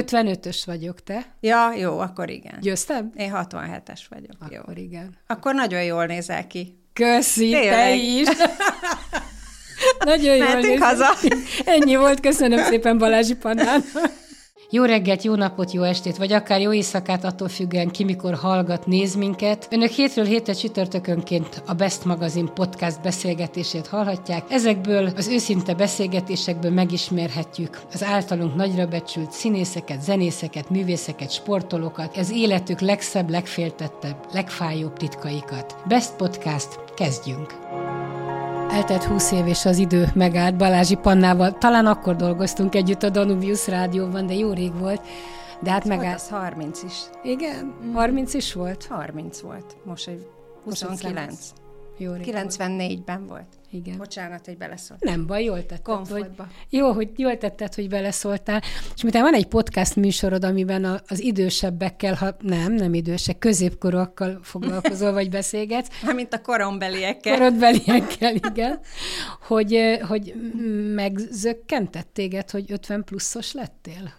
55-ös vagyok, te? Ja, jó, akkor igen. Győztem? Én 67-es vagyok. Akkor jó. igen. Akkor nagyon jól nézel ki. Köszi, te Tényleg. is! Nagyon jól nézel haza? Ennyi volt, köszönöm szépen Balázsi Pannának. Jó reggelt, jó napot, jó estét, vagy akár jó éjszakát, attól függően ki mikor hallgat, néz minket. Önök hétről hétre csütörtökönként a Best Magazine podcast beszélgetését hallhatják. Ezekből az őszinte beszélgetésekből megismerhetjük az általunk nagyra becsült színészeket, zenészeket, művészeket, sportolókat, az életük legszebb, legféltettebb, legfájóbb titkaikat. Best Podcast, kezdjünk! Eltelt 20 év, és az idő megállt Balázsi Pannával. Talán akkor dolgoztunk együtt a Danubius rádióban, de jó rég volt. De hát megállt. az 30 is. Igen, 30 is volt. 30 volt. Most egy Most egy 29. Jó rég 94-ben volt. Igen. Bocsánat, hogy beleszólt. Nem baj, jól tetted, hogy, Komfortba. jó, hogy jól tetted, hogy beleszóltál. És miután van egy podcast műsorod, amiben a, az idősebbekkel, ha nem, nem idősek, középkorúakkal foglalkozol, vagy beszélgetsz, Mármint a korombeliekkel. korodbeliekkel, igen, hogy, hogy megzökkentett téged, hogy 50 pluszos lettél?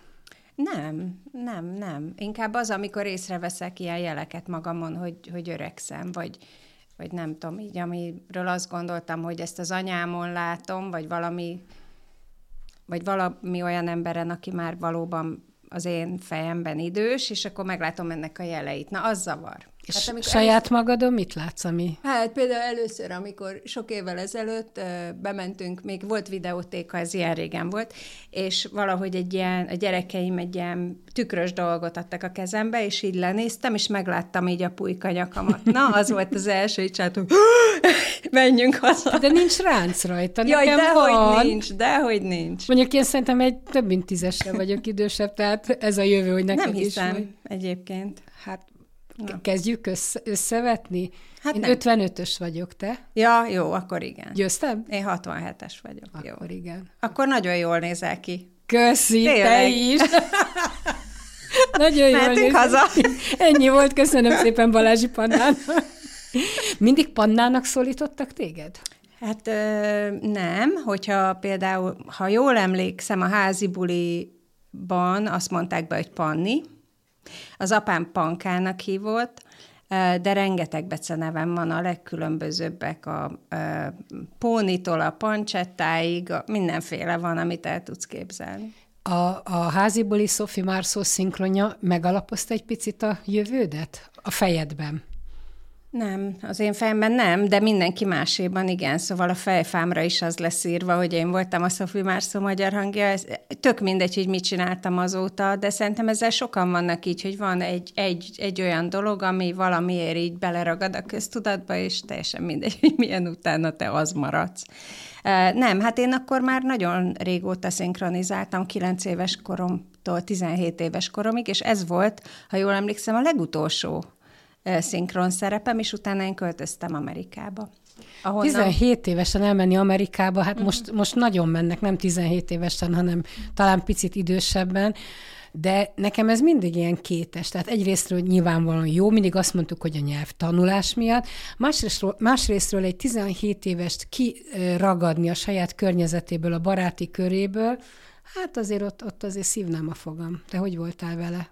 Nem, nem, nem. Inkább az, amikor észreveszek ilyen jeleket magamon, hogy, hogy öregszem, vagy, vagy nem tudom, így, amiről azt gondoltam, hogy ezt az anyámon látom, vagy valami, vagy valami olyan emberen, aki már valóban az én fejemben idős, és akkor meglátom ennek a jeleit. Na, az zavar. És Hát, amikor saját magadon mit látsz, ami... Hát például először, amikor sok évvel ezelőtt bementünk, még volt videótéka, ez ilyen régen volt, és valahogy egy ilyen, a gyerekeim egy ilyen tükrös dolgot adtak a kezembe, és így lenéztem, és megláttam így a pulyka nyakamat. Na, az volt az első, így csináltuk, menjünk haza. De nincs ránc rajta, Jaj, nekem dehogy van. nincs, dehogy nincs. Mondjuk én szerintem egy több mint tízesre vagyok idősebb, tehát ez a jövő, hogy neked Nem is hiszem vagy. egyébként. Hát Na. kezdjük össze, összevetni? Hát én nem. 55-ös vagyok, te? Ja, jó, akkor igen. Győztem? Én 67-es vagyok, jó. Akkor igen. Akkor nagyon jól nézel ki. Köszi, te is! Nagyon jól nézel haza? Ennyi volt, köszönöm szépen Balázsi Pannának. Mindig Pannának szólítottak téged? Hát nem, hogyha például, ha jól emlékszem, a házi buliban azt mondták be, hogy Panni, az apám Pankának hívott, de rengeteg becenevem van, a legkülönbözőbbek, a ö, pónitól a pancsettáig, a, mindenféle van, amit el tudsz képzelni. A, a házibuli Sophie Marceau szinkronja megalapozta egy picit a jövődet a fejedben? Nem, az én fejemben nem, de mindenki máséban igen. Szóval a fejfámra is az lesz írva, hogy én voltam a Sophie Marceau magyar hangja. Ez, tök mindegy, hogy mit csináltam azóta, de szerintem ezzel sokan vannak így, hogy van egy, egy, egy olyan dolog, ami valamiért így beleragad a köztudatba, és teljesen mindegy, hogy milyen utána te az maradsz. Nem, hát én akkor már nagyon régóta szinkronizáltam, 9 éves koromtól 17 éves koromig, és ez volt, ha jól emlékszem, a legutolsó szinkron szerepem, és utána én költöztem Amerikába. Ahonnan... 17 évesen elmenni Amerikába, hát most, most nagyon mennek, nem 17 évesen, hanem talán picit idősebben, de nekem ez mindig ilyen kétes. Tehát egyrésztről nyilvánvalóan jó, mindig azt mondtuk, hogy a nyelv tanulás miatt, másrésztről, másrésztről egy 17 évest kiragadni a saját környezetéből, a baráti köréből, hát azért ott, ott azért szívnám a fogam. Te hogy voltál vele?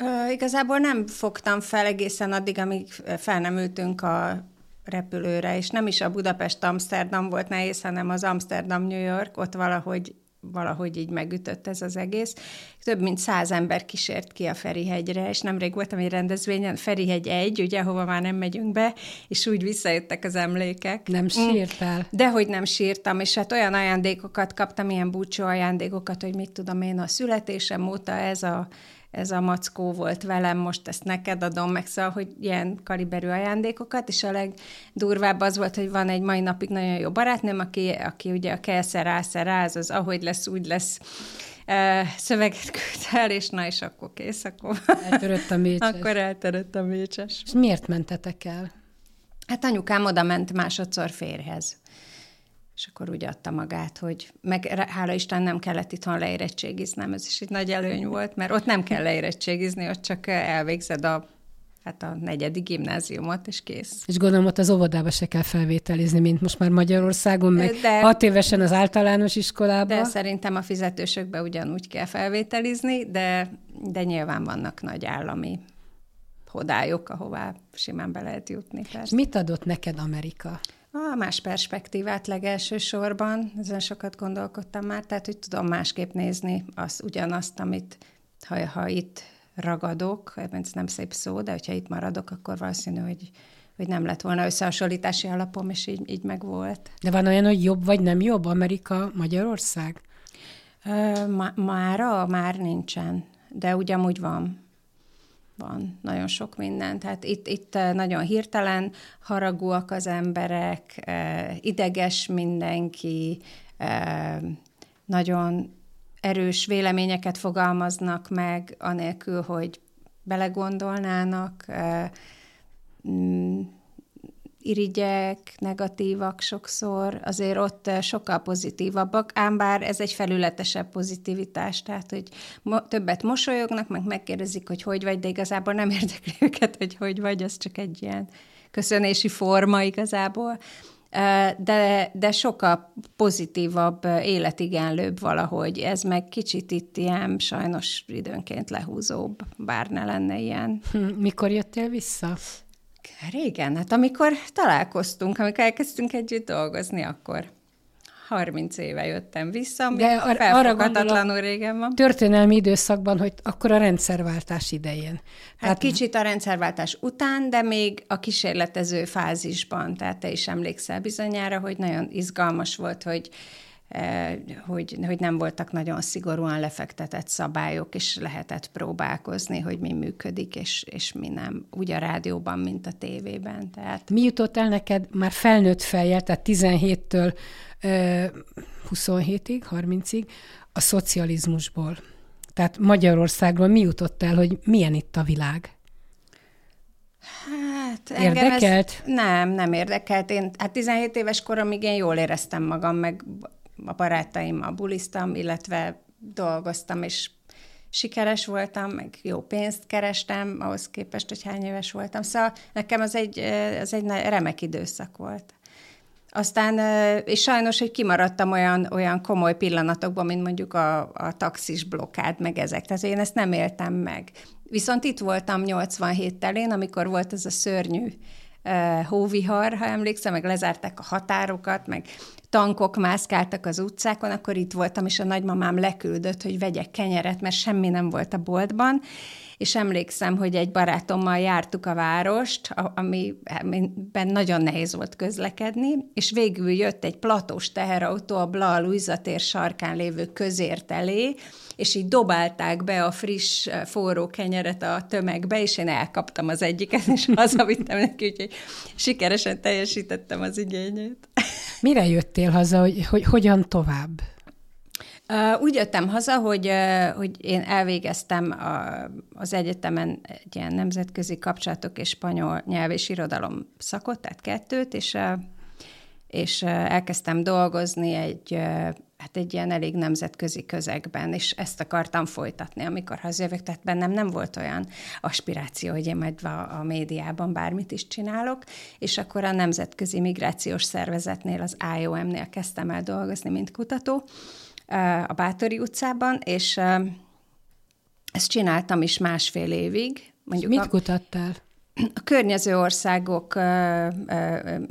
Ö, igazából nem fogtam fel egészen addig, amíg fel nem ültünk a repülőre, és nem is a Budapest-Amsterdam volt nehéz, hanem az Amsterdam-New York, ott valahogy valahogy így megütött ez az egész. Több mint száz ember kísért ki a Ferihegyre, és nemrég voltam egy rendezvényen, Ferihegy egy, ugye, hova már nem megyünk be, és úgy visszajöttek az emlékek. Nem sírtál? Dehogy nem sírtam, és hát olyan ajándékokat kaptam, ilyen búcsú ajándékokat, hogy mit tudom én, a születésem óta ez a ez a mackó volt velem, most ezt neked adom meg, szóval, hogy ilyen kaliberű ajándékokat, és a legdurvább az volt, hogy van egy mai napig nagyon jó barátnőm, aki, aki ugye a kelszer rászer ráz, az ahogy lesz, úgy lesz uh, szöveget küld el, és na, és akkor kész, akkor... Eltörött a mécses. akkor eltörött a mécses. És miért mentetek el? Hát anyukám oda ment másodszor férhez. És akkor úgy adta magát, hogy meg hála Isten nem kellett itthon leérettségiznem, ez is egy nagy előny volt, mert ott nem kell leérettségizni, ott csak elvégzed a hát a negyedik gimnáziumot, és kész. És gondolom, ott az óvodába se kell felvételizni, mint most már Magyarországon, meg de, hat évesen az általános iskolában. De szerintem a fizetősökbe ugyanúgy kell felvételizni, de, de nyilván vannak nagy állami hodályok, ahová simán be lehet jutni. Persze. Mit adott neked Amerika? A más perspektívát legelső sorban, ezen sokat gondolkodtam már, tehát hogy tudom másképp nézni az, ugyanazt, amit ha, ha itt ragadok, ez nem szép szó, de hogyha itt maradok, akkor valószínű, hogy, hogy nem lett volna összehasonlítási alapom, és így, így meg volt. De van olyan, hogy jobb vagy nem jobb Amerika, Magyarország? Ma, mára már nincsen, de ugyanúgy van van nagyon sok minden. Tehát itt, itt nagyon hirtelen haragúak az emberek, ideges mindenki, nagyon erős véleményeket fogalmaznak meg, anélkül, hogy belegondolnának, mm, irigyek, negatívak sokszor, azért ott sokkal pozitívabbak, ám bár ez egy felületesebb pozitivitás, tehát hogy mo- többet mosolyognak, meg megkérdezik, hogy hogy vagy, de igazából nem érdekli őket, hogy hogy vagy, az csak egy ilyen köszönési forma igazából de, de sokkal pozitívabb, életigenlőbb valahogy. Ez meg kicsit itt ilyen sajnos időnként lehúzóbb, bár ne lenne ilyen. Hm, mikor jöttél vissza? Régen, hát amikor találkoztunk, amikor elkezdtünk együtt dolgozni, akkor 30 éve jöttem vissza, ami De ar- gondolom, régen van. Történelmi időszakban, hogy akkor a rendszerváltás idején. Hát tehát kicsit a rendszerváltás után, de még a kísérletező fázisban. Tehát te is emlékszel bizonyára, hogy nagyon izgalmas volt, hogy hogy, hogy nem voltak nagyon szigorúan lefektetett szabályok, és lehetett próbálkozni, hogy mi működik, és, és mi nem. Úgy a rádióban, mint a tévében. Tehát... Mi jutott el neked már felnőtt fejjel, tehát 17-től 27-ig, 30-ig a szocializmusból. Tehát Magyarországról mi jutott el, hogy milyen itt a világ? Hát, érdekelt? Ez, nem, nem érdekelt. Én, hát 17 éves koromig én jól éreztem magam, meg a barátaimmal buliztam, illetve dolgoztam, és sikeres voltam, meg jó pénzt kerestem, ahhoz képest, hogy hány éves voltam. Szóval nekem az egy, az egy remek időszak volt. Aztán, és sajnos, hogy kimaradtam olyan, olyan komoly pillanatokban, mint mondjuk a, a taxis blokkád, meg ezek. Tehát én ezt nem éltem meg. Viszont itt voltam 87 telén, amikor volt ez a szörnyű hóvihar, ha emlékszem, meg lezárták a határokat, meg tankok mászkáltak az utcákon, akkor itt voltam, és a nagymamám leküldött, hogy vegyek kenyeret, mert semmi nem volt a boltban, és emlékszem, hogy egy barátommal jártuk a várost, amiben nagyon nehéz volt közlekedni, és végül jött egy platós teherautó a Bla Luisa tér sarkán lévő közért elé, és így dobálták be a friss, forró kenyeret a tömegbe, és én elkaptam az egyiket, és hazavittem neki, úgyhogy sikeresen teljesítettem az igényét. Mire jöttél haza, hogy, hogy hogyan tovább? Úgy jöttem haza, hogy, hogy én elvégeztem a, az egyetemen egy ilyen nemzetközi kapcsolatok és spanyol nyelv és irodalom szakot, tehát kettőt, és, és elkezdtem dolgozni egy, hát egy ilyen elég nemzetközi közegben, és ezt akartam folytatni, amikor hazajövök, tehát bennem nem volt olyan aspiráció, hogy én majd a, a médiában bármit is csinálok, és akkor a Nemzetközi Migrációs Szervezetnél, az IOM-nél kezdtem el dolgozni, mint kutató, a Bátori utcában, és ezt csináltam is másfél évig. Mondjuk Mit a, kutattál? A környező országok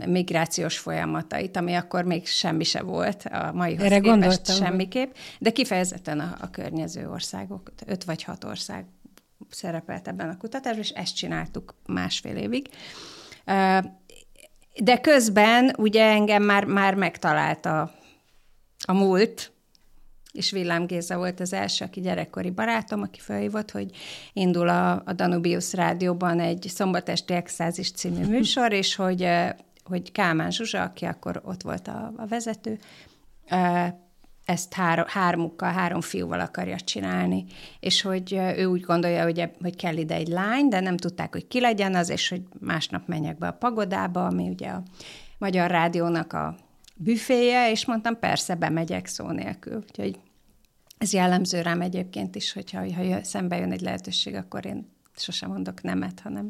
migrációs folyamatait, ami akkor még semmi se volt, a mai Erre képest semmiképp, de kifejezetten a, a környező országok, öt vagy hat ország szerepelt ebben a kutatásban, és ezt csináltuk másfél évig. De közben ugye engem már, már megtalálta a múlt, és Villám Géza volt az első, aki gyerekkori barátom, aki felhívott, hogy indul a, a Danubius rádióban egy szombatesti exázis című műsor, és hogy, hogy Kálmán Zsuzsa, aki akkor ott volt a, a vezető, ezt három, hármukkal, három fiúval akarja csinálni, és hogy ő úgy gondolja, hogy, hogy kell ide egy lány, de nem tudták, hogy ki legyen az, és hogy másnap menjek be a pagodába, ami ugye a Magyar Rádiónak a büféje, és mondtam, persze, bemegyek szó nélkül. Úgyhogy ez jellemző rám egyébként is, hogyha ha szembe jön egy lehetőség, akkor én sosem mondok nemet, hanem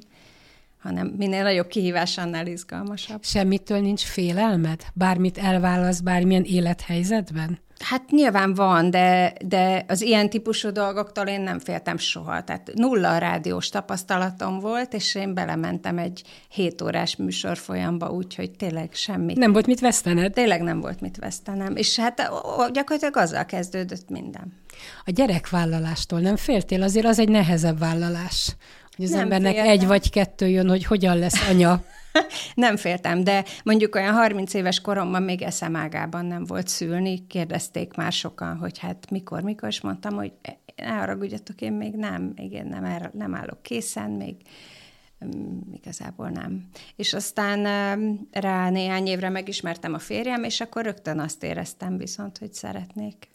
hanem minél nagyobb kihívás, annál izgalmasabb. Semmitől nincs félelmed? Bármit elválasz bármilyen élethelyzetben? Hát nyilván van, de, de az ilyen típusú dolgoktól én nem féltem soha. Tehát nulla rádiós tapasztalatom volt, és én belementem egy 7 órás műsorfolyamba, úgyhogy tényleg semmi. Nem volt mit vesztened? Tényleg nem volt mit vesztenem. És hát gyakorlatilag azzal kezdődött minden. A gyerekvállalástól nem féltél? Azért az egy nehezebb vállalás. Hogy az nem embernek féltem. egy vagy kettő jön, hogy hogyan lesz anya. nem féltem, de mondjuk olyan 30 éves koromban még eszemágában nem volt szülni. Kérdezték már sokan, hogy hát mikor, mikor, és mondtam, hogy ne haragudjatok, én még nem, még én nem, nem állok készen, még mm, igazából nem. És aztán rá néhány évre megismertem a férjem, és akkor rögtön azt éreztem viszont, hogy szeretnék.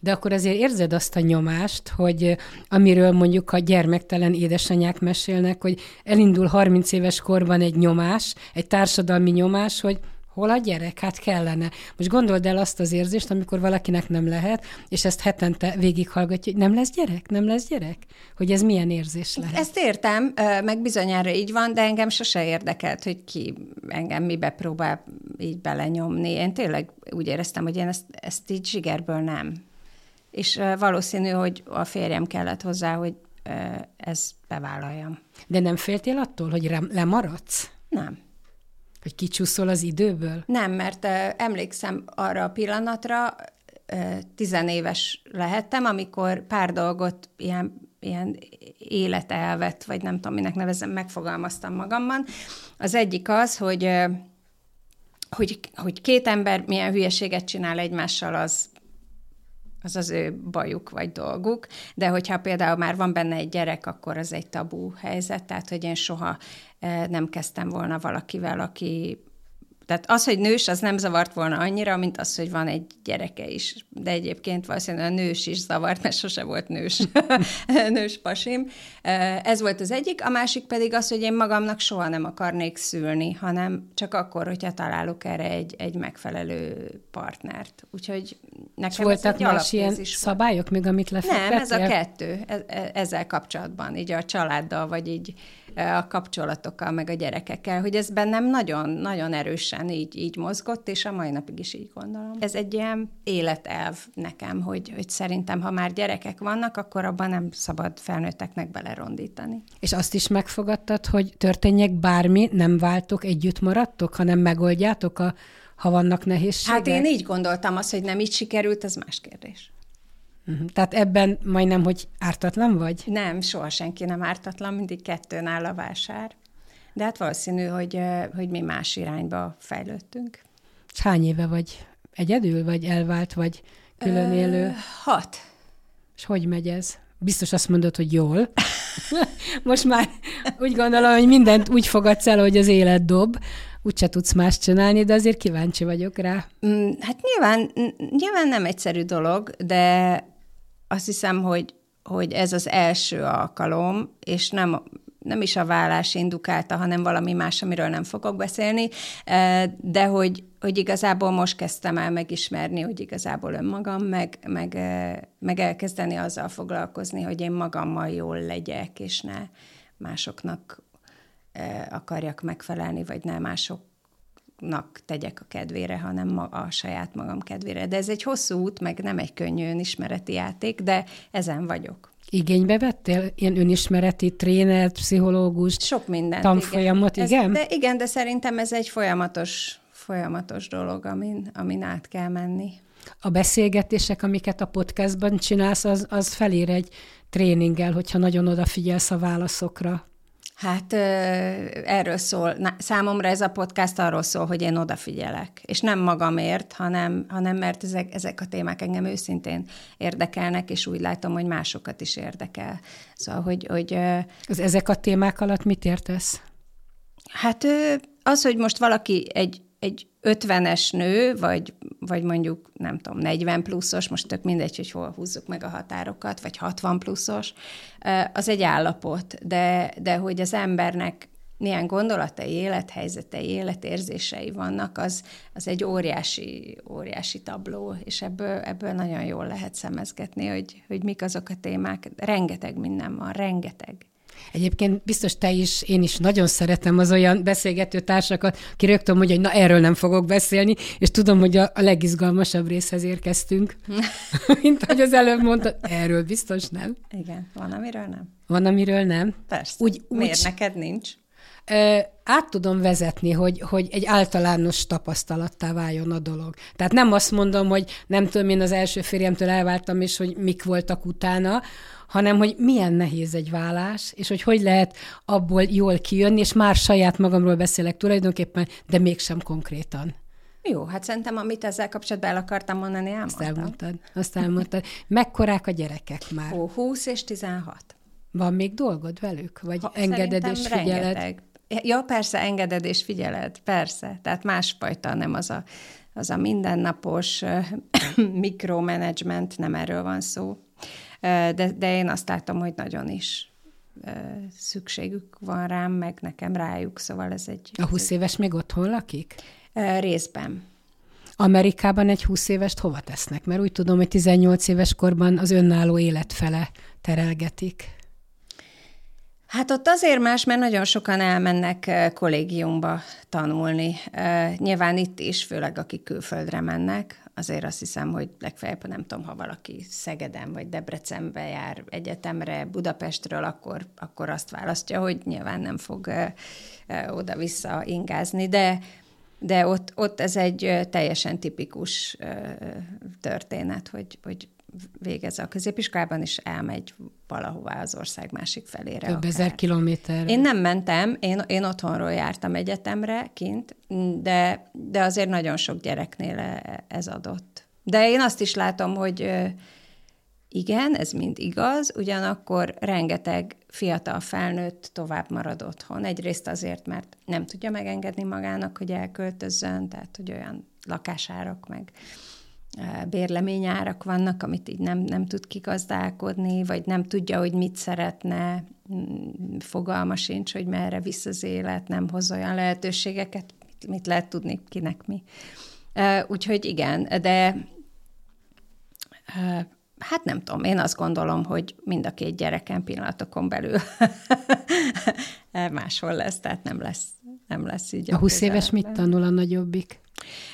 De akkor azért érzed azt a nyomást, hogy amiről mondjuk a gyermektelen édesanyák mesélnek, hogy elindul 30 éves korban egy nyomás, egy társadalmi nyomás, hogy Hol a gyerek? Hát kellene. Most gondold el azt az érzést, amikor valakinek nem lehet, és ezt hetente végighallgatja, hogy nem lesz gyerek? Nem lesz gyerek? Hogy ez milyen érzés lehet? Ezt értem, meg bizonyára így van, de engem sose érdekelt, hogy ki engem mibe próbál így belenyomni. Én tényleg úgy éreztem, hogy én ezt, ezt így zsigerből nem. És valószínű, hogy a férjem kellett hozzá, hogy ez bevállaljam. De nem féltél attól, hogy lemaradsz? Nem. Hogy kicsúszol az időből? Nem, mert emlékszem arra a pillanatra, tizenéves lehettem, amikor pár dolgot ilyen, ilyen életelvet, vagy nem tudom, minek nevezem, megfogalmaztam magamban. Az egyik az, hogy, hogy, hogy két ember milyen hülyeséget csinál egymással, az az az ő bajuk vagy dolguk, de hogyha például már van benne egy gyerek, akkor az egy tabú helyzet, tehát hogy én soha eh, nem kezdtem volna valakivel, aki tehát az, hogy nős, az nem zavart volna annyira, mint az, hogy van egy gyereke is. De egyébként valószínűleg a nős is zavart, mert sose volt nős, nős pasim. Ez volt az egyik. A másik pedig az, hogy én magamnak soha nem akarnék szülni, hanem csak akkor, hogyha találok erre egy, egy megfelelő partnert. Úgyhogy nekem voltak ez egy más ilyen is szabályok még, amit lefektettél? Nem, ez a kettő. E, e, ezzel kapcsolatban, így a családdal, vagy így a kapcsolatokkal, meg a gyerekekkel, hogy ez bennem nagyon-nagyon erősen így, így mozgott, és a mai napig is így gondolom. Ez egy ilyen életelv nekem, hogy, hogy szerintem, ha már gyerekek vannak, akkor abban nem szabad felnőtteknek belerondítani. És azt is megfogadtad, hogy történjek bármi, nem váltok, együtt maradtok, hanem megoldjátok a ha vannak nehézségek? Hát én így gondoltam azt, hogy nem így sikerült, ez más kérdés. Uh-huh. Tehát ebben majdnem, hogy ártatlan vagy? Nem, soha senki nem ártatlan, mindig kettőn áll a vásár. De hát valószínű, hogy, hogy mi más irányba fejlődtünk. Hány éve vagy egyedül, vagy elvált, vagy külön élő? Ö, hat. És hogy megy ez? Biztos azt mondod, hogy jól. Most már úgy gondolom, hogy mindent úgy fogadsz el, hogy az élet dob, úgyse tudsz más csinálni, de azért kíváncsi vagyok rá. Mm, hát nyilván, nyilván nem egyszerű dolog, de azt hiszem, hogy, hogy ez az első alkalom, és nem, nem is a vállás indukálta, hanem valami más, amiről nem fogok beszélni, eh, de hogy, hogy igazából most kezdtem el megismerni, hogy igazából önmagam, meg, meg, eh, meg elkezdeni azzal foglalkozni, hogy én magammal jól legyek, és ne másoknak akarjak megfelelni, vagy ne mások nak tegyek a kedvére, hanem ma, a saját magam kedvére. De ez egy hosszú út, meg nem egy könnyű önismereti játék, de ezen vagyok. Igénybe vettél ilyen önismereti trénert, pszichológust? Sok mindent. Tanfolyamot, igen? igen? Ez, de igen, de szerintem ez egy folyamatos, folyamatos dolog, amin, amin át kell menni. A beszélgetések, amiket a podcastban csinálsz, az, az felér egy tréninggel, hogyha nagyon odafigyelsz a válaszokra. Hát erről szól. Számomra ez a podcast arról szól, hogy én odafigyelek. És nem magamért, hanem, hanem mert ezek, ezek a témák engem őszintén érdekelnek, és úgy látom, hogy másokat is érdekel. Szóval, hogy... hogy az ezek a témák alatt mit értesz? Hát az, hogy most valaki egy, egy 50-es nő, vagy, vagy mondjuk, nem tudom, 40 pluszos, most tök mindegy, hogy hol húzzuk meg a határokat, vagy 60 pluszos, az egy állapot, de, de hogy az embernek milyen gondolatai, élethelyzetei, életérzései vannak, az, az egy óriási, óriási tabló, és ebből, ebből nagyon jól lehet szemezgetni, hogy, hogy mik azok a témák. Rengeteg minden van, rengeteg. Egyébként biztos te is, én is nagyon szeretem az olyan beszélgető társakat, ki rögtön mondja, hogy na erről nem fogok beszélni, és tudom, hogy a, a legizgalmasabb részhez érkeztünk. Mint ahogy az előbb mondtad, erről biztos nem. Igen, van, amiről nem. Van, amiről nem? Persze. Úgy, úgy, Miért neked nincs? át tudom vezetni, hogy, hogy egy általános tapasztalattá váljon a dolog. Tehát nem azt mondom, hogy nem tudom, én az első férjemtől elváltam, és hogy mik voltak utána, hanem hogy milyen nehéz egy vállás, és hogy hogy lehet abból jól kijönni, és már saját magamról beszélek tulajdonképpen, de mégsem konkrétan. Jó, hát szerintem, amit ezzel kapcsolatban el akartam mondani, elmondtam. Azt elmondtad. Azt elmondtad. Mekkorák a gyerekek már? Ó, 20 és 16. Van még dolgod velük? Vagy ha, engeded és figyeled? Rengeteg. Ja, persze, engeded és figyeled, persze. Tehát másfajta, nem az a, az a mindennapos mikromanagement, nem erről van szó. De, de én azt látom, hogy nagyon is szükségük van rám, meg nekem rájuk, szóval ez egy... A 20 éves még otthon lakik? Részben. Amerikában egy 20 évest hova tesznek? Mert úgy tudom, hogy 18 éves korban az önálló élet fele terelgetik. Hát ott azért más, mert nagyon sokan elmennek kollégiumba tanulni. Nyilván itt is, főleg akik külföldre mennek, azért azt hiszem, hogy legfeljebb, nem tudom, ha valaki Szegeden vagy Debrecenbe jár egyetemre Budapestről, akkor, akkor azt választja, hogy nyilván nem fog oda-vissza ingázni, de de ott, ott ez egy teljesen tipikus történet, hogy, hogy végez a középiskolában, és elmegy valahová az ország másik felére. Több akár. ezer kilométer. Én nem mentem, én, én otthonról jártam egyetemre kint, de, de azért nagyon sok gyereknél e, ez adott. De én azt is látom, hogy igen, ez mind igaz, ugyanakkor rengeteg fiatal felnőtt tovább marad otthon. Egyrészt azért, mert nem tudja megengedni magának, hogy elköltözzön, tehát hogy olyan lakásárak meg bérleményárak vannak, amit így nem, nem tud kigazdálkodni, vagy nem tudja, hogy mit szeretne, mm, fogalma sincs, hogy merre visz az élet, nem hoz olyan lehetőségeket, mit, mit lehet tudni, kinek mi. Úgyhogy igen, de hát nem tudom, én azt gondolom, hogy mind a két gyereken pillanatokon belül máshol lesz, tehát nem lesz, nem lesz így. A 20 éves mit tanul a nagyobbik?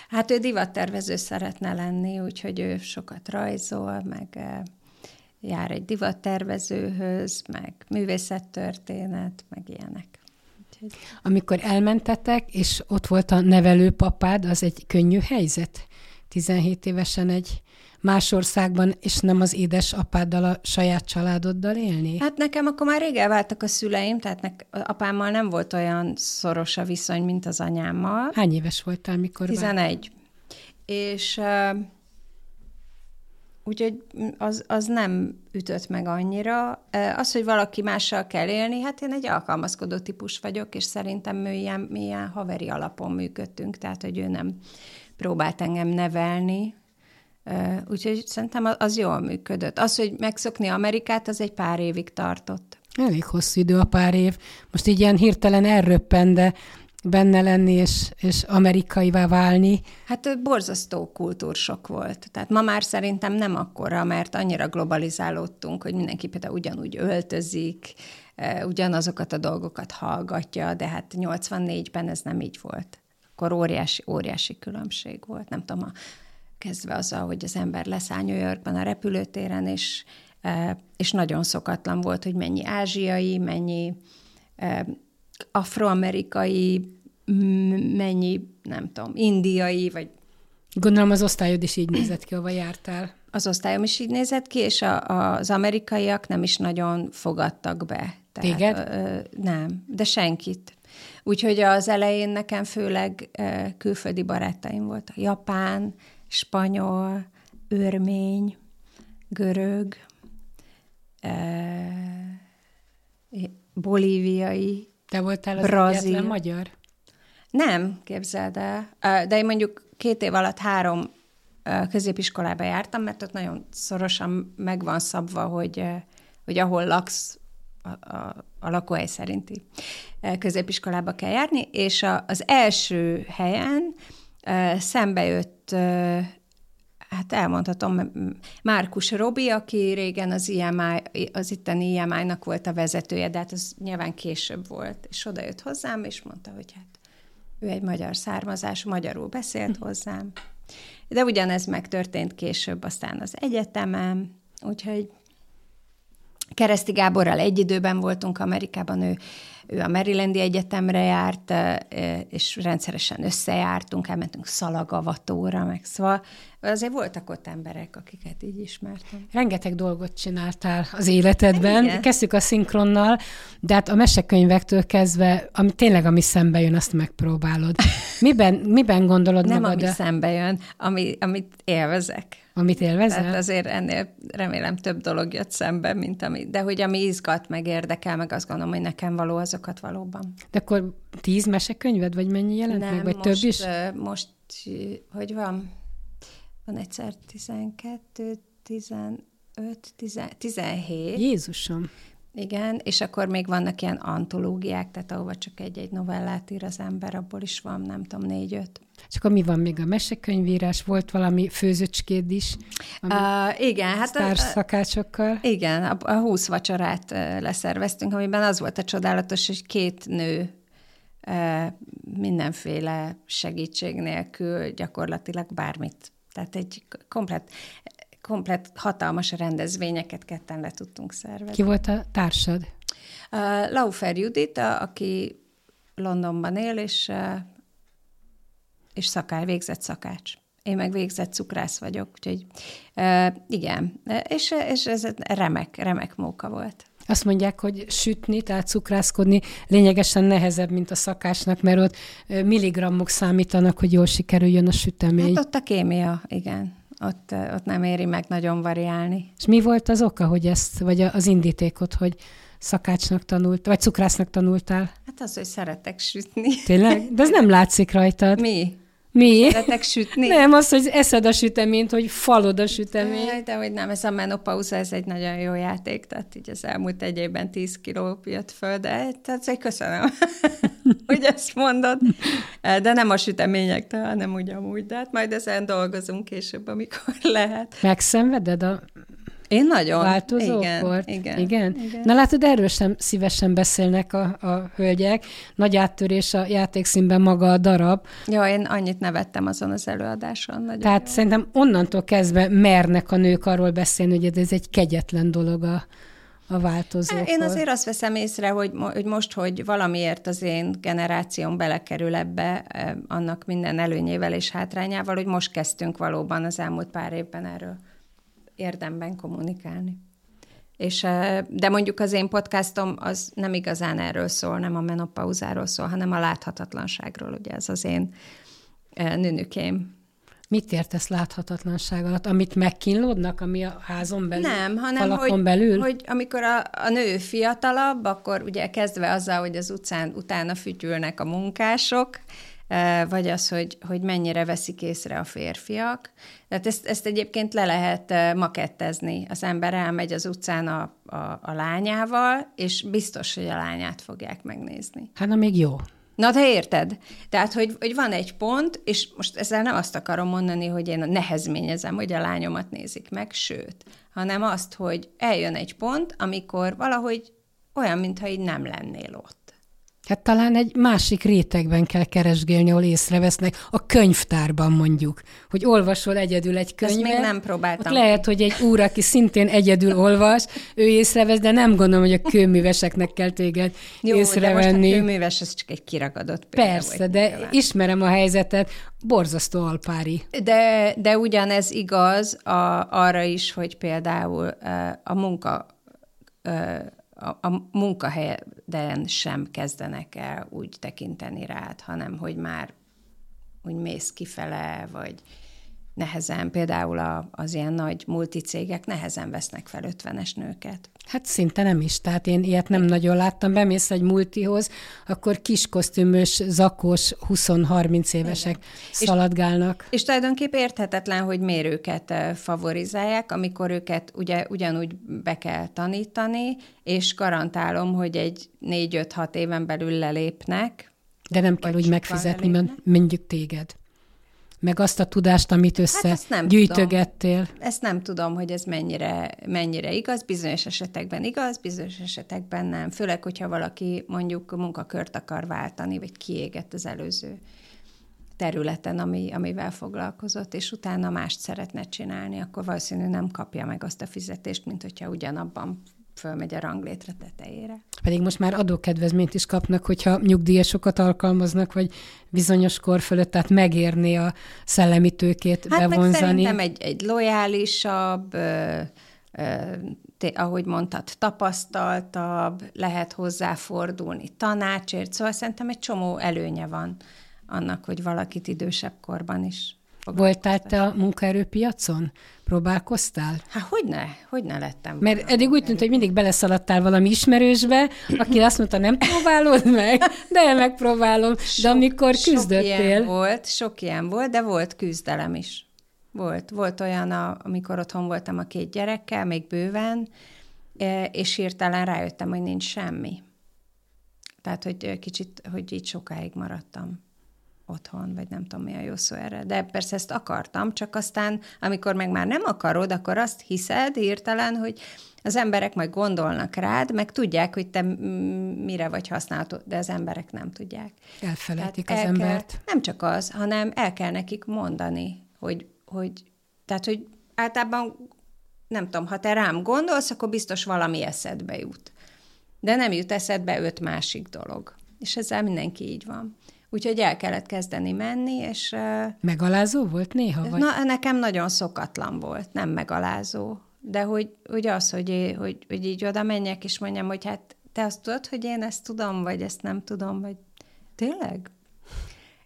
Hát ő divattervező szeretne lenni, úgyhogy ő sokat rajzol, meg eh, jár egy divattervezőhöz, meg művészettörténet, meg ilyenek. Úgyhogy... Amikor elmentetek, és ott volt a nevelőpapád, az egy könnyű helyzet? 17 évesen egy más országban, és nem az édesapáddal, a saját családoddal élni? Hát nekem akkor már rég elváltak a szüleim, tehát nek, apámmal nem volt olyan szoros a viszony, mint az anyámmal. Hány éves voltál, mikor 11. Vált? És uh, úgyhogy az, az nem ütött meg annyira. Az, hogy valaki mással kell élni, hát én egy alkalmazkodó típus vagyok, és szerintem mi ilyen, mi ilyen haveri alapon működtünk, tehát, hogy ő nem próbált engem nevelni, Úgyhogy szerintem az jól működött. Az, hogy megszokni Amerikát, az egy pár évig tartott. Elég hosszú idő a pár év. Most így ilyen hirtelen elröppen, de benne lenni és, és amerikaivá válni. Hát borzasztó kultúrsok volt. Tehát ma már szerintem nem akkora, mert annyira globalizálódtunk, hogy mindenki például ugyanúgy öltözik, ugyanazokat a dolgokat hallgatja, de hát 84-ben ez nem így volt. Akkor óriási, óriási különbség volt. Nem tudom, a kezdve azzal, hogy az ember leszáll New Yorkban a repülőtéren, és, e, és nagyon szokatlan volt, hogy mennyi ázsiai, mennyi e, afroamerikai, mennyi, nem tudom, indiai, vagy... Gondolom az osztályod is így nézett ki, ahova jártál. Az osztályom is így nézett ki, és a, a, az amerikaiak nem is nagyon fogadtak be. Tehát, Téged? Ö, nem, de senkit. Úgyhogy az elején nekem főleg ö, külföldi barátaim voltak. Japán, spanyol, örmény, görög, eh, bolíviai, Te voltál az brazil. magyar? Nem, képzeld el. De én mondjuk két év alatt három középiskolába jártam, mert ott nagyon szorosan meg van szabva, hogy, hogy ahol laksz, a, a, a lakóhely szerinti középiskolába kell járni, és a, az első helyen szembe jött hát elmondhatom, Márkus Robi, aki régen az, IMI, az itteni IMI-nak volt a vezetője, de hát az nyilván később volt, és oda jött hozzám, és mondta, hogy hát ő egy magyar származás, magyarul beszélt hozzám. De ugyanez megtörtént később aztán az egyetemem, úgyhogy Kereszti Gáborral egy időben voltunk Amerikában, ő ő a Marylandi Egyetemre járt, és rendszeresen összejártunk, elmentünk szalagavatóra, meg szóval azért voltak ott emberek, akiket így ismertem. Rengeteg dolgot csináltál az életedben. Igen. Kezdtük a szinkronnal, de hát a mesekönyvektől kezdve, ami tényleg ami szembe jön, azt megpróbálod. Miben, miben gondolod Nem, magad? Nem, ami szembe jön, ami, amit élvezek. Amit élvezel? Tehát azért ennél remélem több dolog jött szembe, mint ami, de hogy ami izgat, meg érdekel, meg azt gondolom, hogy nekem való azokat valóban. De akkor tíz mesekönyved, vagy mennyi jelent Nem, meg, vagy most, több is? most, hogy van? Van egyszer 12, 15, 17. Jézusom! Igen, és akkor még vannak ilyen antológiák, tehát ahova csak egy-egy novellát ír az ember, abból is van, nem tudom, négy-öt. És akkor mi van még a mesekönyvírás? Volt valami főzöcskéd is? Uh, igen, hát a, szakácsokkal. Igen, a, a húsz vacsorát leszerveztünk, amiben az volt a csodálatos, hogy két nő mindenféle segítség nélkül gyakorlatilag bármit. Tehát egy komplet komplet hatalmas rendezvényeket ketten le tudtunk szervezni. Ki volt a társad? Uh, Laufer Judit, a, aki Londonban él, és, uh, és szakály, végzett szakács. Én meg végzett cukrász vagyok, úgyhogy uh, igen, és, és ez remek, remek móka volt. Azt mondják, hogy sütni, tehát cukrászkodni lényegesen nehezebb, mint a szakásnak, mert ott milligrammok számítanak, hogy jól sikerüljön a sütemény. Hát ott a kémia, igen ott, ott nem éri meg nagyon variálni. És mi volt az oka, hogy ezt, vagy az indítékot, hogy szakácsnak tanult, vagy cukrásznak tanultál? Hát az, hogy szeretek sütni. Tényleg? De ez nem látszik rajtad. Mi? Mi? Szeretek sütni? Nem, az, hogy eszed a süteményt, hogy falod a süteményt. De hogy nem, ez a menopauza, ez egy nagyon jó játék, tehát így az elmúlt egy évben 10 kiló jött föl, de tehát egy köszönöm, hogy ezt mondod. De nem a süteményektől, hanem úgy amúgy, de hát majd ezen dolgozunk később, amikor lehet. Megszenveded a én nagyon. Változókort? Igen, igen, igen. igen. Na látod, erről sem szívesen beszélnek a, a hölgyek. Nagy áttörés a játékszínben maga a darab. Ja, én annyit nevettem azon az előadáson. Nagyon Tehát jó. szerintem onnantól kezdve mernek a nők arról beszélni, hogy ez egy kegyetlen dolog a, a változókor. Én azért azt veszem észre, hogy, hogy most, hogy valamiért az én generációm belekerül ebbe, annak minden előnyével és hátrányával, hogy most kezdtünk valóban az elmúlt pár évben erről érdemben kommunikálni. És, de mondjuk az én podcastom az nem igazán erről szól, nem a menopauzáról szól, hanem a láthatatlanságról, ugye ez az én nőnükém. Mit értesz láthatatlanság alatt? Amit megkínlódnak, ami a házon belül? Nem, hanem hogy, belül? hogy amikor a, a nő fiatalabb, akkor ugye kezdve azzal, hogy az utcán utána fütyülnek a munkások, vagy az, hogy, hogy mennyire veszik észre a férfiak. Tehát ezt, ezt egyébként le lehet makettezni. Az ember elmegy az utcán a, a, a lányával, és biztos, hogy a lányát fogják megnézni. Hát na még jó. Na, te érted? Tehát, hogy, hogy van egy pont, és most ezzel nem azt akarom mondani, hogy én nehezményezem, hogy a lányomat nézik meg, sőt, hanem azt, hogy eljön egy pont, amikor valahogy olyan, mintha így nem lennél ott. Hát talán egy másik rétegben kell keresgélni, ahol észrevesznek, a könyvtárban mondjuk, hogy olvasol egyedül egy könyvet. Ezt még nem próbáltam. Ott lehet, hogy egy úr, aki szintén egyedül olvas, ő észrevesz, de nem gondolom, hogy a kőműveseknek kell téged Jó, észrevenni. de most a kőműves, ez csak egy kiragadott példa. Persze, de nyilván. ismerem a helyzetet, borzasztó alpári. De, de ugyanez igaz a, arra is, hogy például a munka a, a munkahelyen sem kezdenek el úgy tekinteni rád, hanem hogy már úgy mész kifele, vagy nehezen, például a, az ilyen nagy multicégek nehezen vesznek fel ötvenes nőket. Hát szinte nem is, tehát én ilyet nem nagyon láttam. Bemész egy multihoz, akkor kis kosztümös, zakos, 20-30 évesek Igen. szaladgálnak. És, és tulajdonképp érthetetlen, hogy mérőket favorizálják, amikor őket ugye ugyanúgy be kell tanítani, és garantálom, hogy egy 4-5-6 éven belül lelépnek. De nem kell úgy megfizetni, mert mondjuk téged. Meg azt a tudást, amit össze hát ezt nem. Ezt nem tudom, hogy ez mennyire, mennyire igaz. Bizonyos esetekben igaz, bizonyos esetekben nem. Főleg, hogyha valaki mondjuk munkakört akar váltani, vagy kiégett az előző területen, ami, amivel foglalkozott, és utána mást szeretne csinálni, akkor valószínűleg nem kapja meg azt a fizetést, mint hogyha ugyanabban fölmegy a ranglétre tetejére. Pedig most már adókedvezményt is kapnak, hogyha nyugdíjasokat alkalmaznak, vagy bizonyos kor fölött, tehát megérni a szellemi tőkét hát bevonzani. Hát egy, egy lojálisabb, ö, ö, te, ahogy mondtad, tapasztaltabb, lehet hozzáfordulni tanácsért, szóval szerintem egy csomó előnye van annak, hogy valakit idősebb korban is Voltál te a munkaerőpiacon? Próbálkoztál? Hát hogyne, hogyne lettem. Mert eddig úgy tűnt, hogy mindig beleszaladtál valami ismerősbe, aki azt mondta, nem próbálod meg, de megpróbálom. Sok, de amikor küzdöttél... Sok ilyen volt, sok ilyen volt, de volt küzdelem is. Volt. Volt olyan, a, amikor otthon voltam a két gyerekkel, még bőven, e, és hirtelen rájöttem, hogy nincs semmi. Tehát, hogy kicsit, hogy így sokáig maradtam otthon, vagy nem tudom, mi a jó szó erre. De persze ezt akartam, csak aztán, amikor meg már nem akarod, akkor azt hiszed hirtelen, hogy az emberek majd gondolnak rád, meg tudják, hogy te mire vagy használható, de az emberek nem tudják. Elfelejtik tehát az el embert. Kell, nem csak az, hanem el kell nekik mondani, hogy, hogy tehát, hogy általában nem tudom, ha te rám gondolsz, akkor biztos valami eszedbe jut. De nem jut eszedbe öt másik dolog. És ezzel mindenki így van. Úgyhogy el kellett kezdeni menni, és... Megalázó volt néha? Vagy? Na, nekem nagyon szokatlan volt, nem megalázó. De hogy, hogy az, hogy, hogy, hogy így oda menjek, és mondjam, hogy hát te azt tudod, hogy én ezt tudom, vagy ezt nem tudom, vagy tényleg?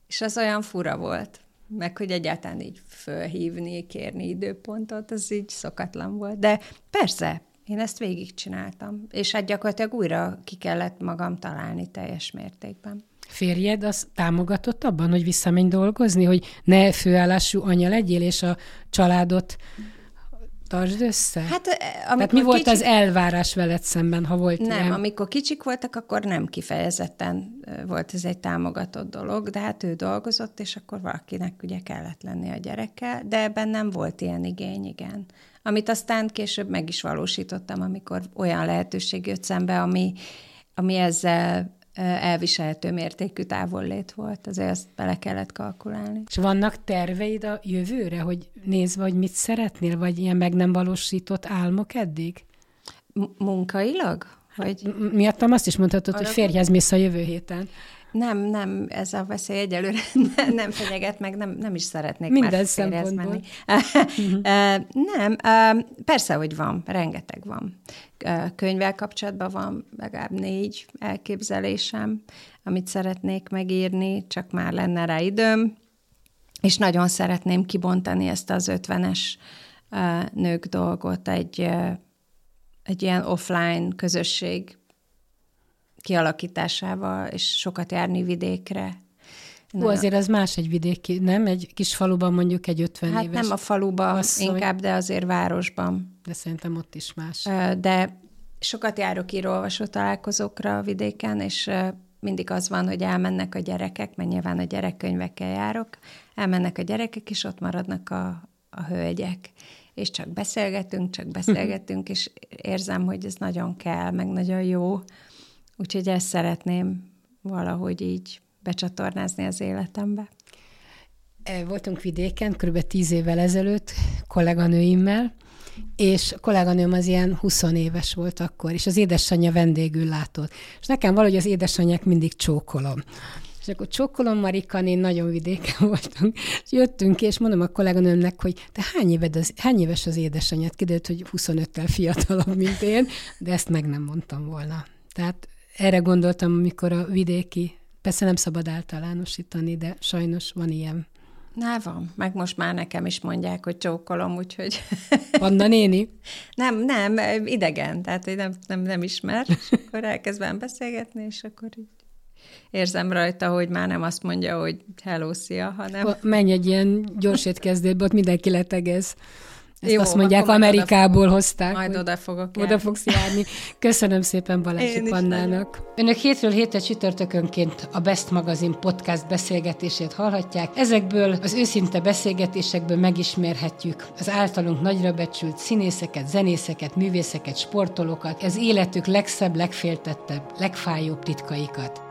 És az olyan fura volt. Meg, hogy egyáltalán így fölhívni, kérni időpontot, az így szokatlan volt. De persze, én ezt végigcsináltam. És hát gyakorlatilag újra ki kellett magam találni teljes mértékben férjed az támogatott abban, hogy visszamenj dolgozni, hogy ne főállású anya legyél, és a családot tartsd össze? Hát, eh, Tehát mi volt kicsik... az elvárás veled szemben, ha volt Nem, ilyen? amikor kicsik voltak, akkor nem kifejezetten eh, volt ez egy támogatott dolog, de hát ő dolgozott, és akkor valakinek ugye kellett lenni a gyerekkel, de ebben nem volt ilyen igény, igen. Amit aztán később meg is valósítottam, amikor olyan lehetőség jött szembe, ami, ami ezzel elviselhető mértékű távollét volt, azért ezt bele kellett kalkulálni. És vannak terveid a jövőre, hogy nézve, hogy mit szeretnél, vagy ilyen meg nem valósított álmok eddig? M- munkailag? Vagy... Miattam azt is mondhatod, Arra hogy férjhez mész a jövő héten. Nem, nem, ez a veszély egyelőre nem fenyeget meg, nem, nem is szeretnék Minden már szempontból. menni. nem, persze, hogy van, rengeteg van. Könyvvel kapcsolatban van legalább négy elképzelésem, amit szeretnék megírni, csak már lenne rá időm, és nagyon szeretném kibontani ezt az ötvenes nők dolgot egy, egy ilyen offline közösség kialakításával, és sokat járni vidékre. Ó, azért az más egy vidéki, nem? Egy kis faluban mondjuk egy 50 hát éves. nem a faluban, asszony. inkább, de azért városban. De szerintem ott is más. De sokat járok írólvasó találkozókra a vidéken, és mindig az van, hogy elmennek a gyerekek, mert nyilván a gyerekkönyvekkel járok, elmennek a gyerekek, és ott maradnak a, a hölgyek. És csak beszélgetünk, csak beszélgetünk, és érzem, hogy ez nagyon kell, meg nagyon jó. Úgyhogy ezt szeretném valahogy így becsatornázni az életembe. E, voltunk vidéken kb. tíz évvel ezelőtt kolléganőimmel, és a kolléganőm az ilyen 20 éves volt akkor, és az édesanyja vendégül látott. És nekem valahogy az édesanyják mindig csókolom. És akkor csókolom Marika, én nagyon vidéken voltunk, és jöttünk, és mondom a kolléganőmnek, hogy te hány, éved az, hány éves az édesanyját? Kiderült, hogy 25-tel fiatalabb, mint én, de ezt meg nem mondtam volna. Tehát erre gondoltam, amikor a vidéki, persze nem szabad általánosítani, de sajnos van ilyen. Na, van. Meg most már nekem is mondják, hogy csókolom, úgyhogy... Anna néni? nem, nem, idegen, tehát nem, nem, nem ismer, és akkor elkezdem beszélgetni, és akkor így érzem rajta, hogy már nem azt mondja, hogy hello, szia, hanem... Menj egy ilyen gyors étkezdőbe, ott mindenki letegez. Ezt Jó, azt mondják, Amerikából hozták. Majd oda fogok Oda fogsz járni. Köszönöm szépen Balázsi Pannának. Önök hétről hétre csütörtökönként a Best Magazine podcast beszélgetését hallhatják. Ezekből az őszinte beszélgetésekből megismerhetjük az általunk nagyra becsült színészeket, zenészeket, művészeket, sportolókat, az életük legszebb, legféltettebb, legfájóbb titkaikat.